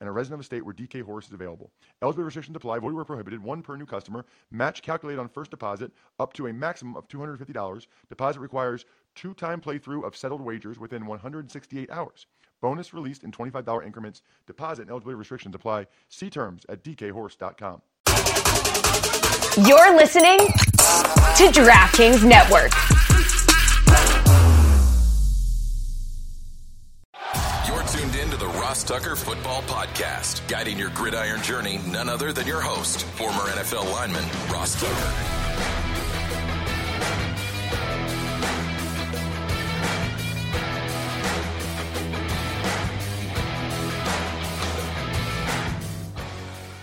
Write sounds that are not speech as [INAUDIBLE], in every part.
and a resident of a state where DK Horse is available. Eligibility restrictions apply. Void where prohibited. One per new customer. Match calculated on first deposit up to a maximum of $250. Deposit requires two-time playthrough of settled wagers within 168 hours. Bonus released in $25 increments. Deposit and eligibility restrictions apply. See terms at dkhorse.com. You're listening to DraftKings Network. Tuned in to the Ross Tucker Football Podcast, guiding your gridiron journey, none other than your host, former NFL lineman, Ross Tucker.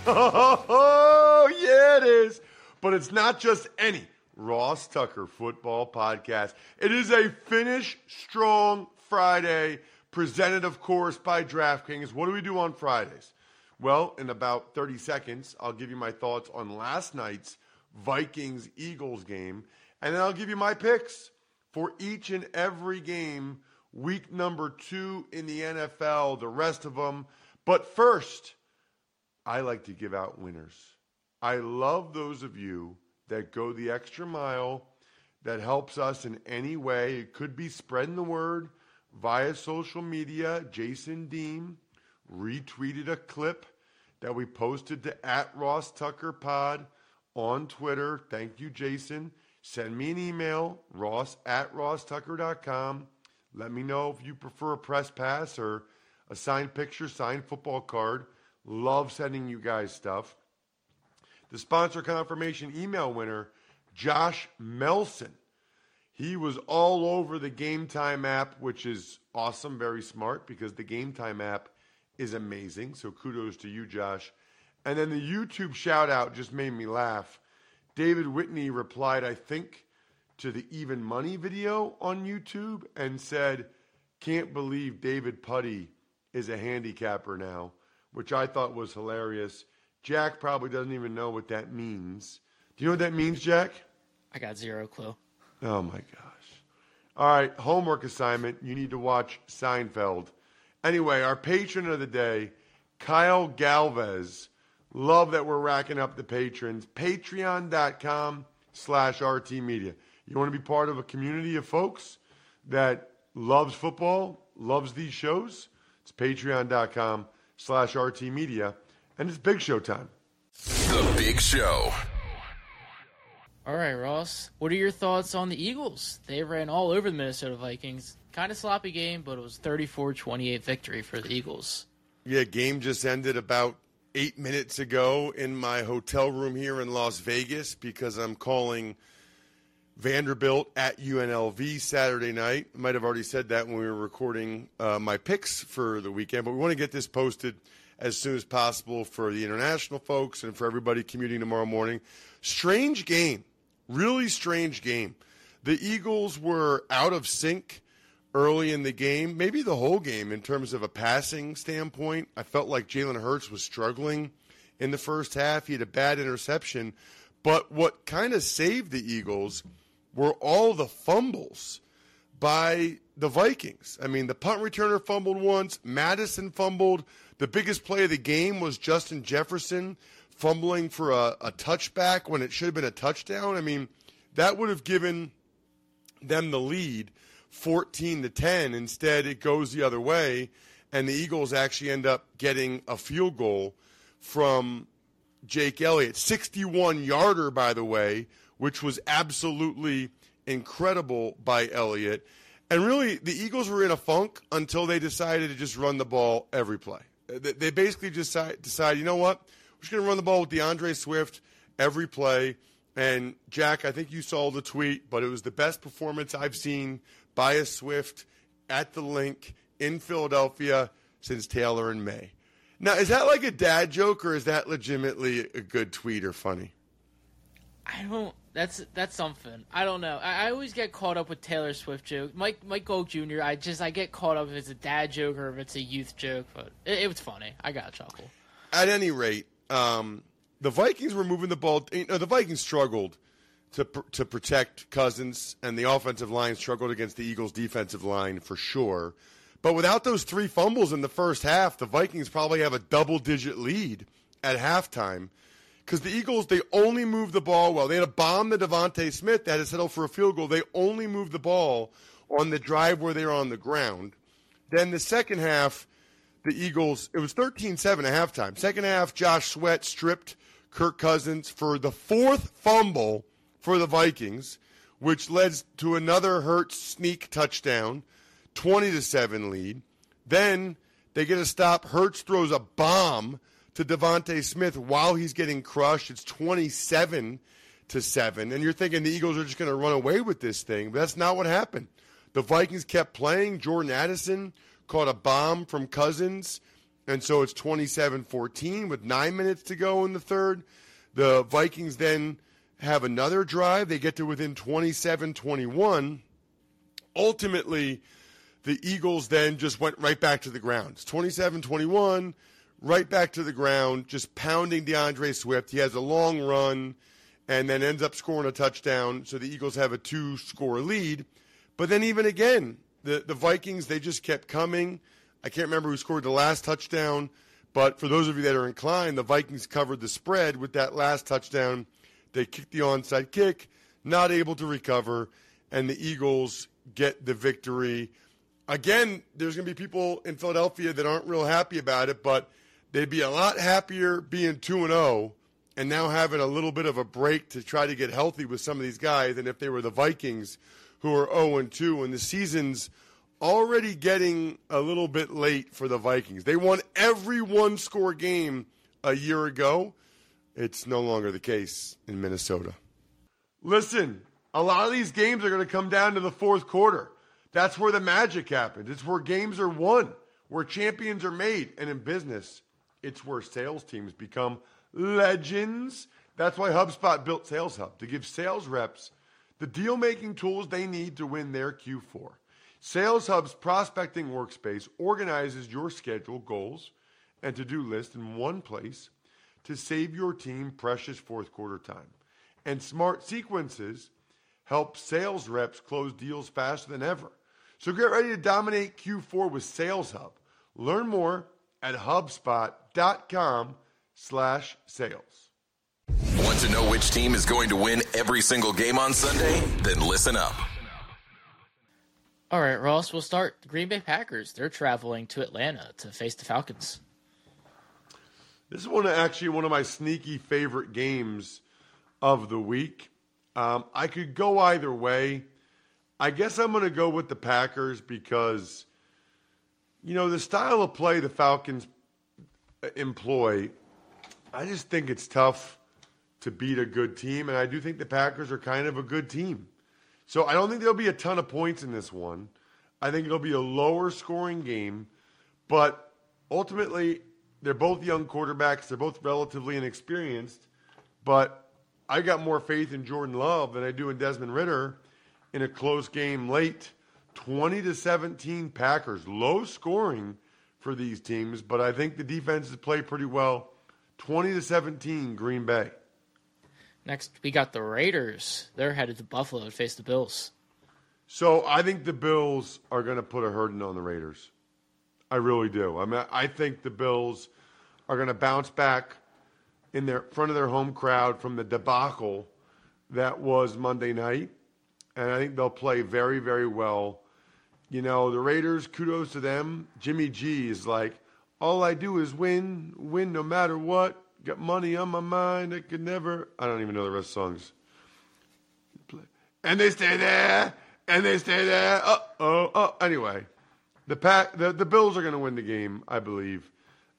[LAUGHS] Oh, yeah, it is. But it's not just any Ross Tucker football podcast. It is a finish strong Friday, presented, of course, by DraftKings. What do we do on Fridays? Well, in about 30 seconds, I'll give you my thoughts on last night's Vikings Eagles game, and then I'll give you my picks for each and every game, week number two in the NFL, the rest of them. But first, I like to give out winners. I love those of you that go the extra mile, that helps us in any way. It could be spreading the word via social media. Jason Deem retweeted a clip that we posted to at Ross Tucker Pod on Twitter. Thank you, Jason. Send me an email, ross at rosstucker.com. Let me know if you prefer a press pass or a signed picture, signed football card. Love sending you guys stuff. The sponsor confirmation email winner, Josh Melson. He was all over the Game Time app, which is awesome, very smart because the Game Time app is amazing. So kudos to you, Josh. And then the YouTube shout out just made me laugh. David Whitney replied, I think, to the Even Money video on YouTube and said, Can't believe David Puddy is a handicapper now which I thought was hilarious. Jack probably doesn't even know what that means. Do you know what that means, Jack? I got zero clue. Oh my gosh. All right, homework assignment. You need to watch Seinfeld. Anyway, our patron of the day, Kyle Galvez. Love that we're racking up the patrons. Patreon.com slash RT Media. You want to be part of a community of folks that loves football, loves these shows? It's patreon.com slash RT Media, and it's Big Show time. The Big Show. All right, Ross. What are your thoughts on the Eagles? They ran all over the Minnesota Vikings. Kind of sloppy game, but it was 34-28 victory for the Eagles. Yeah, game just ended about eight minutes ago in my hotel room here in Las Vegas because I'm calling Vanderbilt at UNLV Saturday night. I might have already said that when we were recording uh, my picks for the weekend, but we want to get this posted as soon as possible for the international folks and for everybody commuting tomorrow morning. Strange game, really strange game. The Eagles were out of sync early in the game, maybe the whole game in terms of a passing standpoint. I felt like Jalen Hurts was struggling in the first half. He had a bad interception. But what kind of saved the Eagles – were all the fumbles by the Vikings. I mean, the punt returner fumbled once, Mattison fumbled. The biggest play of the game was Justin Jefferson fumbling for a, a touchback when it should have been a touchdown. I mean, that would have given them the lead 14 to 10. Instead, it goes the other way, and the Eagles actually end up getting a field goal from Jake Elliott. 61 yarder, by the way, which was absolutely incredible by Elliott. And really, the Eagles were in a funk until they decided to just run the ball every play. They basically just decided, you know what? Just going to run the ball with D'Andre Swift every play. And Jack, I think you saw the tweet, but it was the best performance I've seen by a Swift at the Linc in Philadelphia since Taylor in May. Now, is that like a dad joke or is that legitimately a good tweet or funny? I don't. That's that's something. I don't know. I, I always get caught up with Taylor Swift joke. Mike Mike Gold Jr. I just I get caught up if it's a dad joke or if it's a youth joke. But it, it was funny. I got a chuckle. At any rate, um, the Vikings were moving the ball. You know, the Vikings struggled to to protect Cousins, and the offensive line struggled against the Eagles' defensive line for sure. But without those three fumbles in the first half, the Vikings probably have a double-digit lead at halftime. Because the Eagles, they only moved the ball well. They had a bomb to DeVonta Smith that had settled for a field goal. They only moved the ball on the drive where they were on the ground. Then the second half, the Eagles, it was 13 7 at halftime. Second half, Josh Sweat stripped Kirk Cousins for the fourth fumble for the Vikings, which led to another Hurts sneak touchdown, 20 to 7 lead. Then they get a stop. Hurts throws a bomb to DeVonta Smith while he's getting crushed. It's 27 to 7. And you're thinking the Eagles are just going to run away with this thing, but that's not what happened. The Vikings kept playing. Jordan Addison caught a bomb from Cousins, and so it's 27 14 with nine minutes to go in the third. The Vikings then have another drive. They get to within 27 21. Ultimately, the Eagles then just went right back to the ground. It's 27 21, right back to the ground, just pounding D'Andre Swift. He has a long run and then ends up scoring a touchdown. So the Eagles have a two score lead. But then, even again, the, the Vikings, they just kept coming. I can't remember who scored the last touchdown, but for those of you that are inclined, the Vikings covered the spread with that last touchdown they kicked the onside kick, not able to recover, and the Eagles get the victory. Again, there's going to be people in Philadelphia that aren't real happy about it, but they'd be a lot happier being 2 and 0 and now having a little bit of a break to try to get healthy with some of these guys than if they were the Vikings who are 0 and 2 and the season's already getting a little bit late for the Vikings. They won every one score game a year ago. It's no longer the case in Minnesota. Listen, a lot of these games are going to come down to the fourth quarter. That's where the magic happens. It's where games are won, where champions are made. And in business, it's where sales teams become legends. That's why HubSpot built Sales Hub to give sales reps the deal making tools they need to win their Q4. Sales Hub's prospecting workspace organizes your schedule, goals, and to do list in one place to save your team precious fourth quarter time. And smart sequences help sales reps close deals faster than ever. So get ready to dominate Q4 with Sales Hub. Learn more at hubspot.com slash sales. Want to know which team is going to win every single game on Sunday? Then listen up. All right, Ross, we'll start. The Green Bay Packers, they're traveling to Atlanta to face the Falcons. This is one of, actually one of my sneaky favorite games of the week. Um, I could go either way. I guess I'm going to go with the Packers because, you know, the style of play the Falcons employ, I just think it's tough to beat a good team. And I do think the Packers are kind of a good team. So I don't think there'll be a ton of points in this one. I think it'll be a lower scoring game. But ultimately, they're both young quarterbacks. They're both relatively inexperienced, but I got more faith in Jordan Love than I do in Desmond Ridder in a close game late. 20 to 17 Packers, low scoring for these teams, but I think the defenses play pretty well. 20 to 17 Green Bay. Next, we got the Raiders. They're headed to Buffalo to face the Bills. So I think the Bills are going to put a hurting on the Raiders. I really do. I mean, I think the Bills are going to bounce back in their front of their home crowd from the debacle that was Monday night, and I think they'll play very, very well. You know, the Raiders, kudos to them. Jimmy G is like, all I do is win, win no matter what. Got money on my mind. I could never. I don't even know the rest of the songs. And they stay there, and they stay there. Oh, oh. Oh, anyway, the pack the, the Bills are going to win the game, I believe.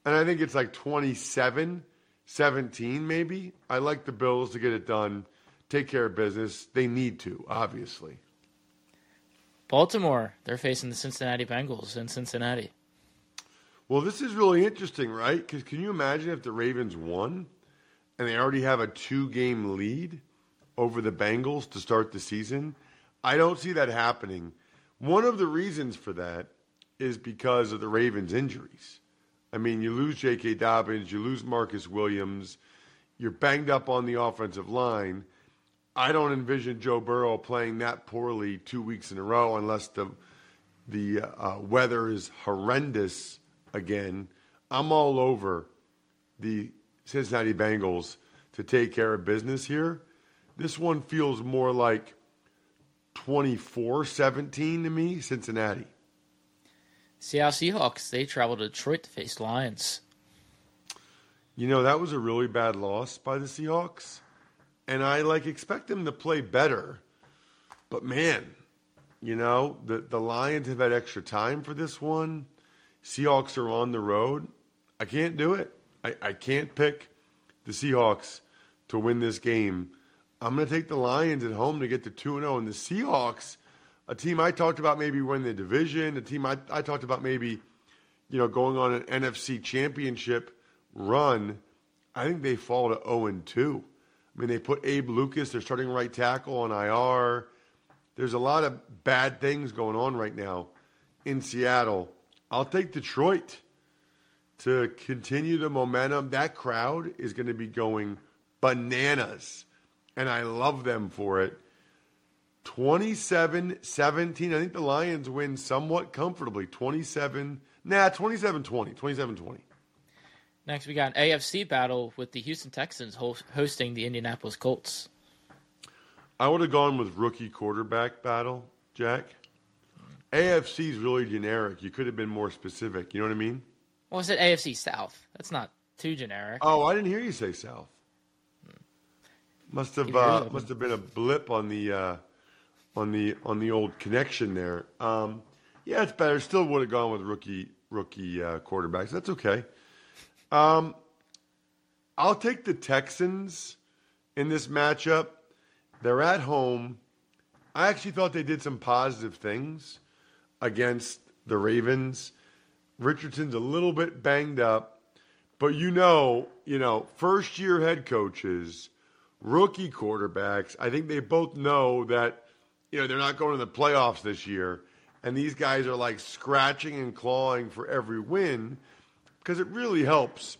And I think it's like 27 17 maybe. I like the Bills to get it done, take care of business. They need to, obviously. Baltimore, they're facing the Cincinnati Bengals in Cincinnati. Well, this is really interesting, right? Because can you imagine if the Ravens won and they already have a two game lead over the Bengals to start the season? I don't see that happening. One of the reasons for that is because of the Ravens' injuries. I mean, you lose J.K. Dobbins, you lose Marcus Williams, you're banged up on the offensive line. I don't envision Joe Burrow playing that poorly two weeks in a row unless the the uh, weather is horrendous again. I'm all over the Cincinnati Bengals to take care of business here. This one feels more like 24 17 to me, Cincinnati. Seattle Seahawks, they travel to Detroit to face Lions. You know, that was a really bad loss by the Seahawks. And I like expect them to play better. But man, you know, the, the Lions have had extra time for this one. Seahawks are on the road. I can't do it. I, I can't pick the Seahawks to win this game. I'm going to take the Lions at home to get to 2 0. And the Seahawks, a team I talked about maybe winning the division, a team I, I talked about maybe, you know, going on an NFC championship run, I think they fall to 0 2. I mean, they put Abe Lucas, their starting right tackle, on IR. There's a lot of bad things going on right now in Seattle. I'll take Detroit to continue the momentum. That crowd is going to be going bananas, and I love them for it. 27 17. I think the Lions win somewhat comfortably. 27, nah, 27 20. 27 20. Next, we got an AFC battle with the Houston Texans hosting the Indianapolis Colts. I would have gone with rookie quarterback battle, Jack. AFC is really generic. You could have been more specific. You know what I mean? Well, I said AFC South. That's not too generic. Oh, I didn't hear you say South. Must have uh, must have been a blip on the uh, on the on the old connection there. Um, yeah, it's better. Still would have gone with rookie rookie uh, quarterbacks. That's okay. Um, I'll take the Texans in this matchup. They're at home. I actually thought they did some positive things against the Ravens. Richardson's a little bit banged up, but you know, you know, first year head coaches, rookie quarterbacks, I think they both know that, you know, they're not going to the playoffs this year. And these guys are like scratching and clawing for every win because it really helps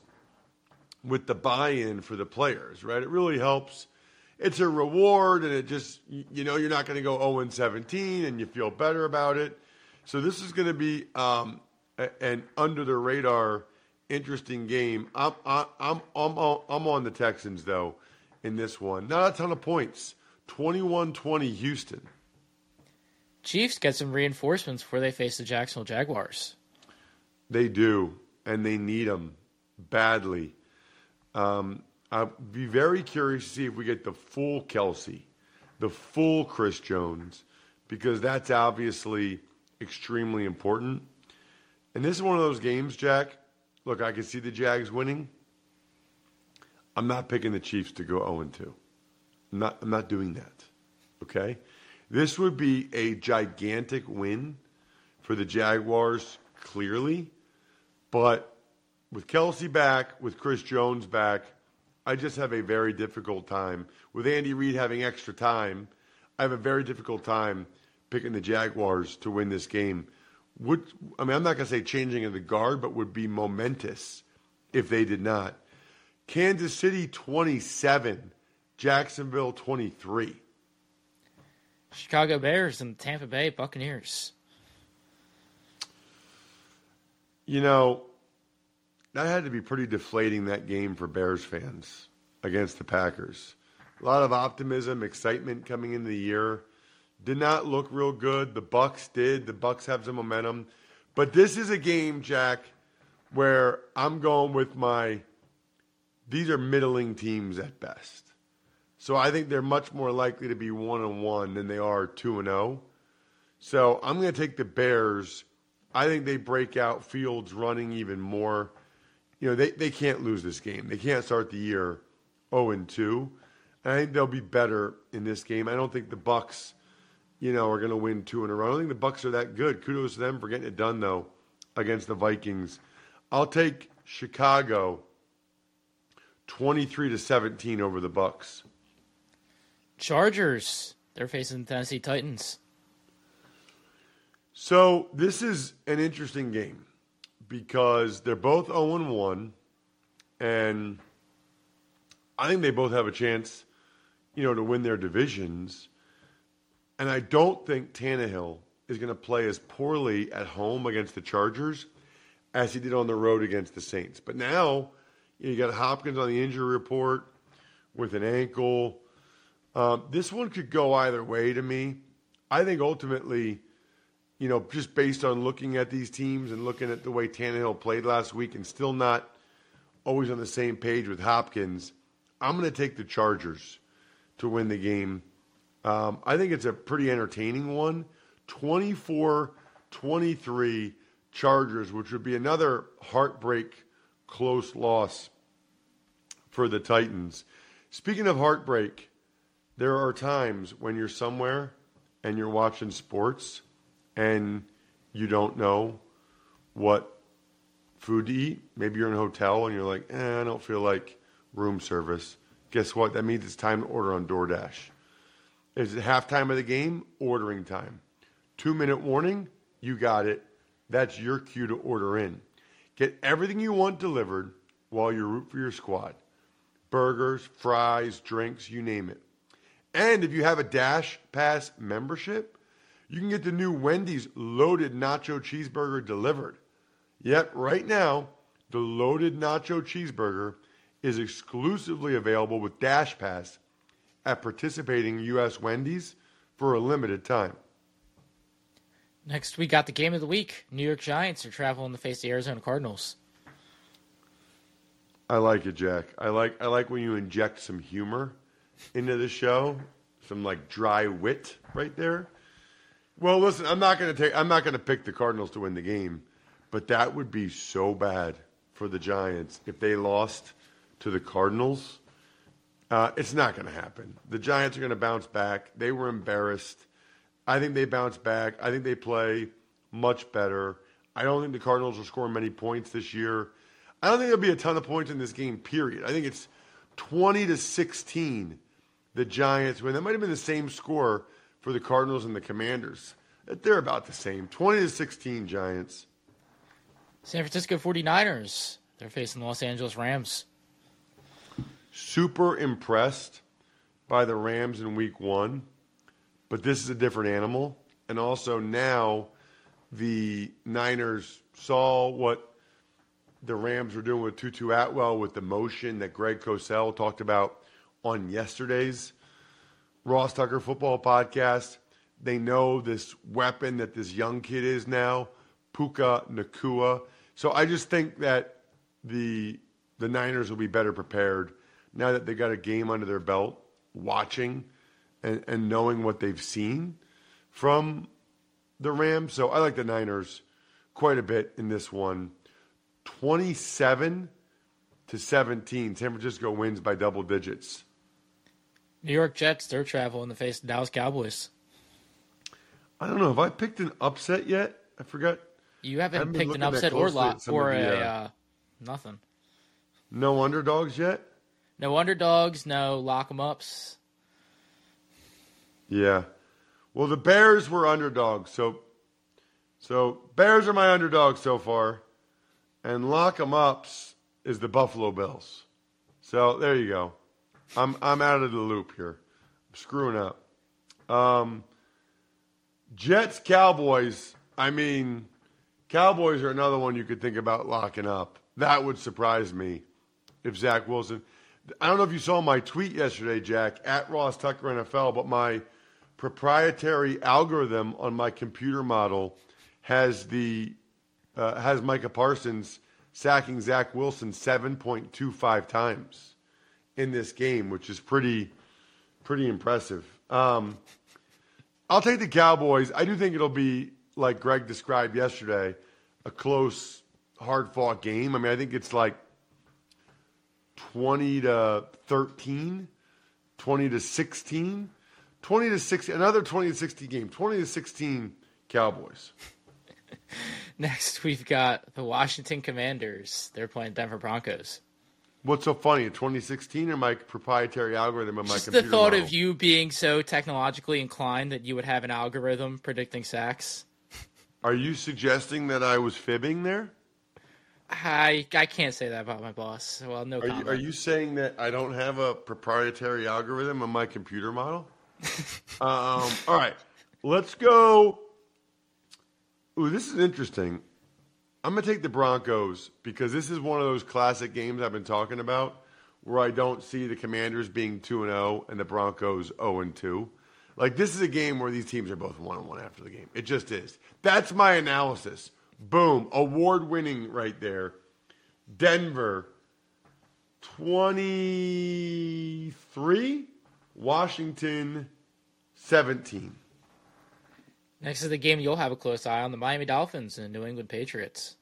with the buy-in for the players, right? It really helps. It's a reward, and it just you know you're not going to go 0 and 17, and you feel better about it. So this is going to be um, a- an under the radar, interesting game. I'm I'm I'm I'm on, I'm on the Texans though in this one. Not a ton of points. 21-20 Houston. Chiefs get some reinforcements before they face the Jacksonville Jaguars. They do, and they need them badly. Um, I'd be very curious to see if we get the full Kelce, the full Chris Jones, because that's obviously extremely important. And this is one of those games, Jack. Look, I can see the Jags winning. I'm not picking the Chiefs to go 0 2. I'm not, I'm not doing that. Okay? This would be a gigantic win for the Jaguars, clearly. But with Kelce back, with Chris Jones back, I just have a very difficult time. With Andy Reid having extra time, I have a very difficult time picking the Jaguars to win this game. Would I mean I'm not going to say changing of the guard, but would be momentous if they did not. Kansas City 27, Jacksonville 23. Chicago Bears and Tampa Bay Buccaneers. You know, that had to be pretty deflating that game for Bears fans against the Packers. A lot of optimism, excitement coming into the year. Did not look real good. The Bucks did. The Bucks have some momentum. But this is a game, Jack, where I'm going with my these are middling teams at best. So I think they're much more likely to be one and one than they are two and zero. So I'm going to take the Bears. I think they break out Fields running even more. You know, they, they can't lose this game. They can't start the year 0 and 2. I think they'll be better in this game. I don't think the Bucks, you know, are going to win two in a row. I don't think the Bucks are that good. Kudos to them for getting it done though against the Vikings. I'll take Chicago 23 to 17 over the Bucks. Chargers. They're facing the Tennessee Titans. So this is an interesting game because they're both 0 1, and I think they both have a chance, you know, to win their divisions. And I don't think Tannehill is going to play as poorly at home against the Chargers as he did on the road against the Saints. But now you got Hopkins on the injury report with an ankle. Um, this one could go either way to me. I think ultimately, you know, just based on looking at these teams and looking at the way Tannehill played last week and still not always on the same page with Hopkins, I'm going to take the Chargers to win the game. Um, I think it's a pretty entertaining one. 24 23 Chargers, which would be another heartbreak close loss for the Titans. Speaking of heartbreak, there are times when you're somewhere and you're watching sports and you don't know what food to eat. Maybe you're in a hotel and you're like, eh, I don't feel like room service. Guess what? That means it's time to order on DoorDash. Is it halftime of the game? Ordering time. Two minute warning? You got it. That's your cue to order in. Get everything you want delivered while you root for your squad burgers, fries, drinks, you name it. And if you have a Dash Pass membership, you can get the new Wendy's loaded nacho cheeseburger delivered. Yep, right now, the loaded nacho cheeseburger is exclusively available with Dash Pass at participating U.S. Wendy's for a limited time. Next, we got the game of the week. New York Giants are traveling to face the Arizona Cardinals. I like it, Jack. I like I like when you inject some humor into the show, some like dry wit right there. Well, listen, I'm not going to take I'm not going to pick the Cardinals to win the game, but that would be so bad for the Giants if they lost to the Cardinals. Uh, it's not going to happen. The Giants are going to bounce back. They were embarrassed. I think they bounce back. I think they play much better. I don't think the Cardinals will score many points this year. I don't think there'll be a ton of points in this game, period. I think it's 20 to 16 the Giants win. That might have been the same score for the Cardinals and the Commanders. They're about the same. 20 to 16 Giants. San Francisco 49ers. They're facing the Los Angeles Rams. Super impressed by the Rams in week one, but this is a different animal. And also now the Niners saw what the Rams were doing with Tutu Atwell with the motion that Greg Cosell talked about on yesterday's Ross Tucker football podcast. They know this weapon that this young kid is now, Puka Nacua. So I just think that the the Niners will be better prepared now that they got a game under their belt, watching and, and knowing what they've seen from the Rams. So I like the Niners quite a bit in this one. 27 to 17. San Francisco wins by double digits. New York Jets, they're traveling to face the Dallas Cowboys. I don't know. Have I picked an upset yet? I forgot. You haven't haven't picked an upset or lot or a uh, uh, nothing. No underdogs yet? No underdogs, no lock 'em ups. Yeah. Well, the Bears were underdogs, so so Bears are my underdogs so far, and lock 'em ups is the Buffalo Bills. So there you go. I'm I'm out of the loop here. I'm screwing up. Um, Jets Cowboys. I mean, Cowboys are another one you could think about locking up. That would surprise me if Zach Wilson. I don't know if you saw my tweet yesterday, Jack, at Ross Tucker NFL, but my proprietary algorithm on my computer model has the uh, has Micah Parsons sacking Zach Wilson 7.25 times in this game, which is pretty pretty impressive. Um, I'll take the Cowboys. I do think it'll be like Greg described yesterday, a close, hard-fought game. I mean, I think it's like 20 to 13, 20 to 16, 20 to 60, another 20 to 60 game, 20 to 16 Cowboys. [LAUGHS] Next, we've got the Washington Commanders. They're playing Denver Broncos. What's so funny? 2016 or my proprietary algorithm of my Just the computer thought model? of you being so technologically inclined that you would have an algorithm predicting sacks. Are you suggesting that I was fibbing there? I I can't say that about my boss. Well, no Are you, are you saying that I don't have a proprietary algorithm on my computer model? [LAUGHS] um, all right, let's go. Ooh, this is interesting. I'm going to take the Broncos because this is one of those classic games I've been talking about where I don't see the Commanders being 2 and 0 and the Broncos 0 and 2. Like this is a game where these teams are both 1 and 1 after the game. It just is. That's my analysis. Boom, award winning right there. Denver 23, Washington 17. Next is the game you'll have a close eye on: the Miami Dolphins and the New England Patriots.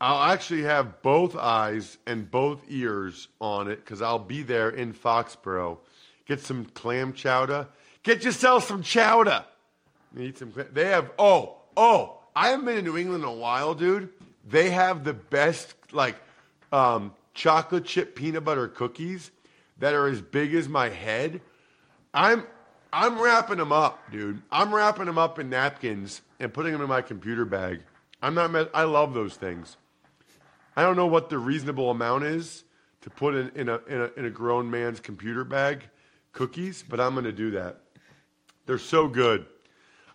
I'll actually have both eyes and both ears on it because I'll be there in Foxborough. Get some clam chowder. Get yourself some chowder. Eat some. clam- They have. Oh, oh! I haven't been in New England in a while, dude. They have the best like um, chocolate chip peanut butter cookies that are as big as my head. I'm I'm wrapping them up, dude. I'm wrapping them up in napkins and putting them in my computer bag. I'm not. Met, I love those things. I don't know what the reasonable amount is to put in, in a in a in a grown man's computer bag cookies, but I'm going to do that. They're so good.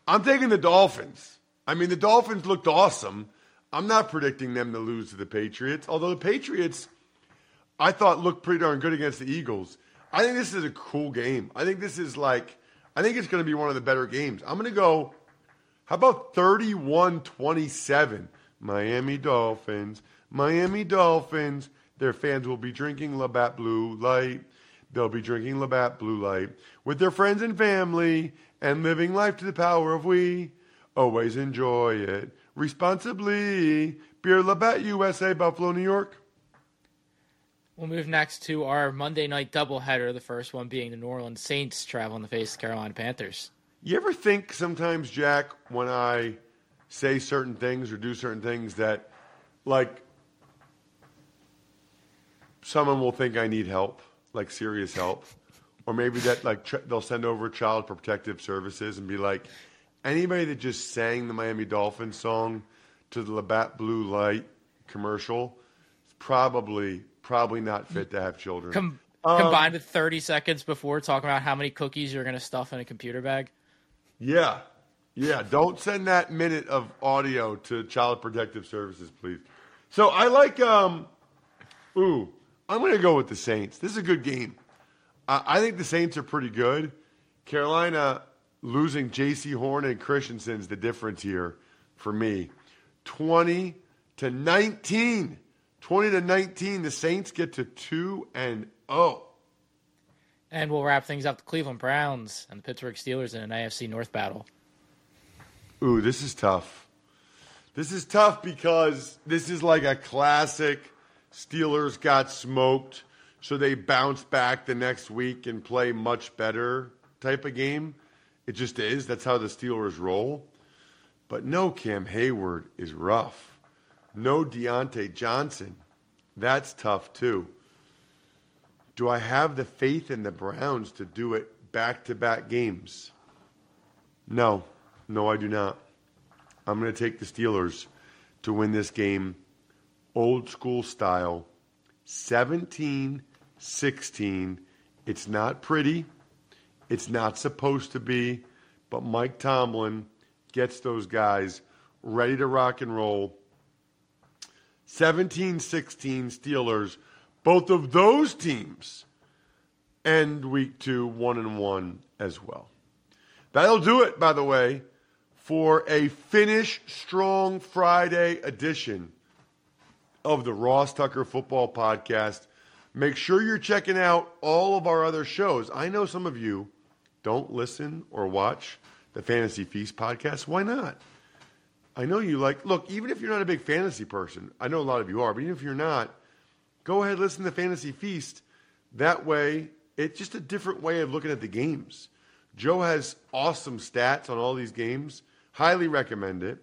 I'm taking the Dolphins. I mean, the Dolphins looked awesome. I'm not predicting them to lose to the Patriots, although the Patriots I thought looked pretty darn good against the Eagles. I think this is a cool game. I think this is like I think it's going to be one of the better games. I'm going to go how about 31-27 Miami Dolphins. Miami Dolphins. Their fans will be drinking Labatt Blue Light. They'll be drinking Labatt Blue Light with their friends and family and living life to the power of we. Always enjoy it responsibly. Beer Labatt USA, Buffalo, New York. We'll move next to our Monday night doubleheader. The first one being the New Orleans Saints traveling to face the Carolina Panthers. You ever think sometimes, Jack, when I say certain things or do certain things that, like, someone will think I need help, like serious help, or maybe that like tr- they'll send over Child Protective Services and be like, anybody that just sang the Miami Dolphins song to the Labatt Blue Light commercial is probably probably not fit to have children. Com- Um, combined with 30 seconds before talking about how many cookies you're going to stuff in a computer bag. Yeah. Yeah. Don't send that minute of audio to Child Protective Services, please. So I like, um, ooh, I'm going to go with the Saints. This is a good game. I, I think the Saints are pretty good. Carolina losing Jaycee Horn and Christensen's the difference here for me. 20 to 19. 20 to 19. The Saints get to 2 and oh. And we'll wrap things up the Cleveland Browns and the Pittsburgh Steelers in an AFC North battle. Ooh, this is tough. This is tough because this is like a classic Steelers got smoked, so they bounce back the next week and play much better type of game. It just is. That's how the Steelers roll. But no Cam Heyward is rough. No Diontae Johnson. That's tough too. Do I have the faith in the Browns to do it back to back games? No. No, I do not. I'm going to take the Steelers to win this game old school style 17 16. It's not pretty. It's not supposed to be, but Mike Tomlin gets those guys ready to rock and roll. 17 16 Steelers. Both of those teams end week two 1 and 1 as well. That'll do it, by the way, for a Finish Strong Friday edition of the Ross Tucker Football Podcast. Make sure you're checking out all of our other shows. I know some of you don't listen or watch the Fantasy Feast podcast, why not? I know you like, look, even if you're not a big fantasy person, I know a lot of you are, but even if you're not, go ahead, listen to Fantasy Feast. That way, it's just a different way of looking at the games. Joe has awesome stats on all these games. Highly recommend it.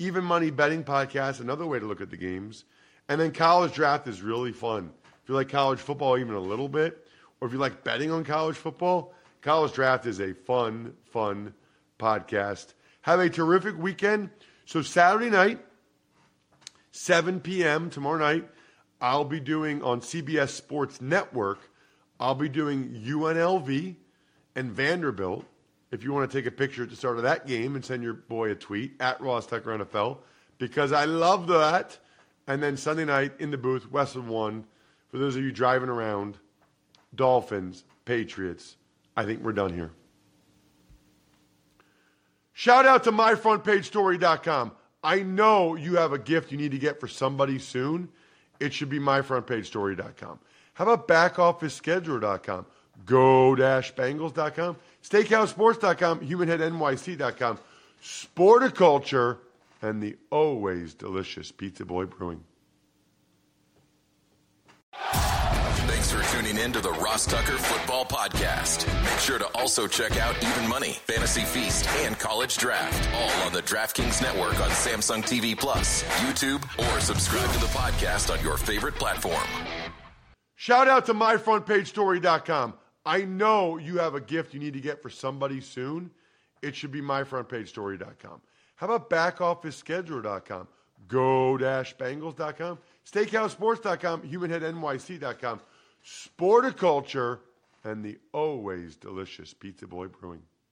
Even Money Betting Podcast, another way to look at the games. And then College Draft is really fun. If you like college football even a little bit, or if you like betting on college football, College Draft is a fun, fun podcast. Have a terrific weekend. So, Saturday night, 7 p.m. tomorrow night, I'll be doing on CBS Sports Network, I'll be doing UNLV and Vanderbilt. If you want to take a picture at the start of that game and send your boy a tweet at Ross Tucker NFL, because I love that. And then Sunday night in the booth, Westwood One, for those of you driving around, Dolphins, Patriots. I think we're done here. Shout out to myfrontpagestory.com. I know you have a gift you need to get for somebody soon. It should be myfrontpagestory.com. How about backofficescheduler.com? Go-Bengals.com, SteakhouseSports.com, HumanHeadNYC.com, Sporticulture, and the always delicious Pizza Boy Brewing. Thanks for tuning in to the Ross Tucker Football Podcast. Make sure to also check out Even Money, Fantasy Feast, and College Draft, all on the DraftKings Network on Samsung TV Plus, YouTube, or subscribe to the podcast on your favorite platform. Shout out to myfrontpagestory.com. I know you have a gift you need to get for somebody soon. It should be myfrontpagestory.com. How about backofficescheduler.com? Go-Bengals.com, SteakhouseSports.com, HumanHeadNYC.com, Sporticulture, and the always delicious Pizza Boy Brewing.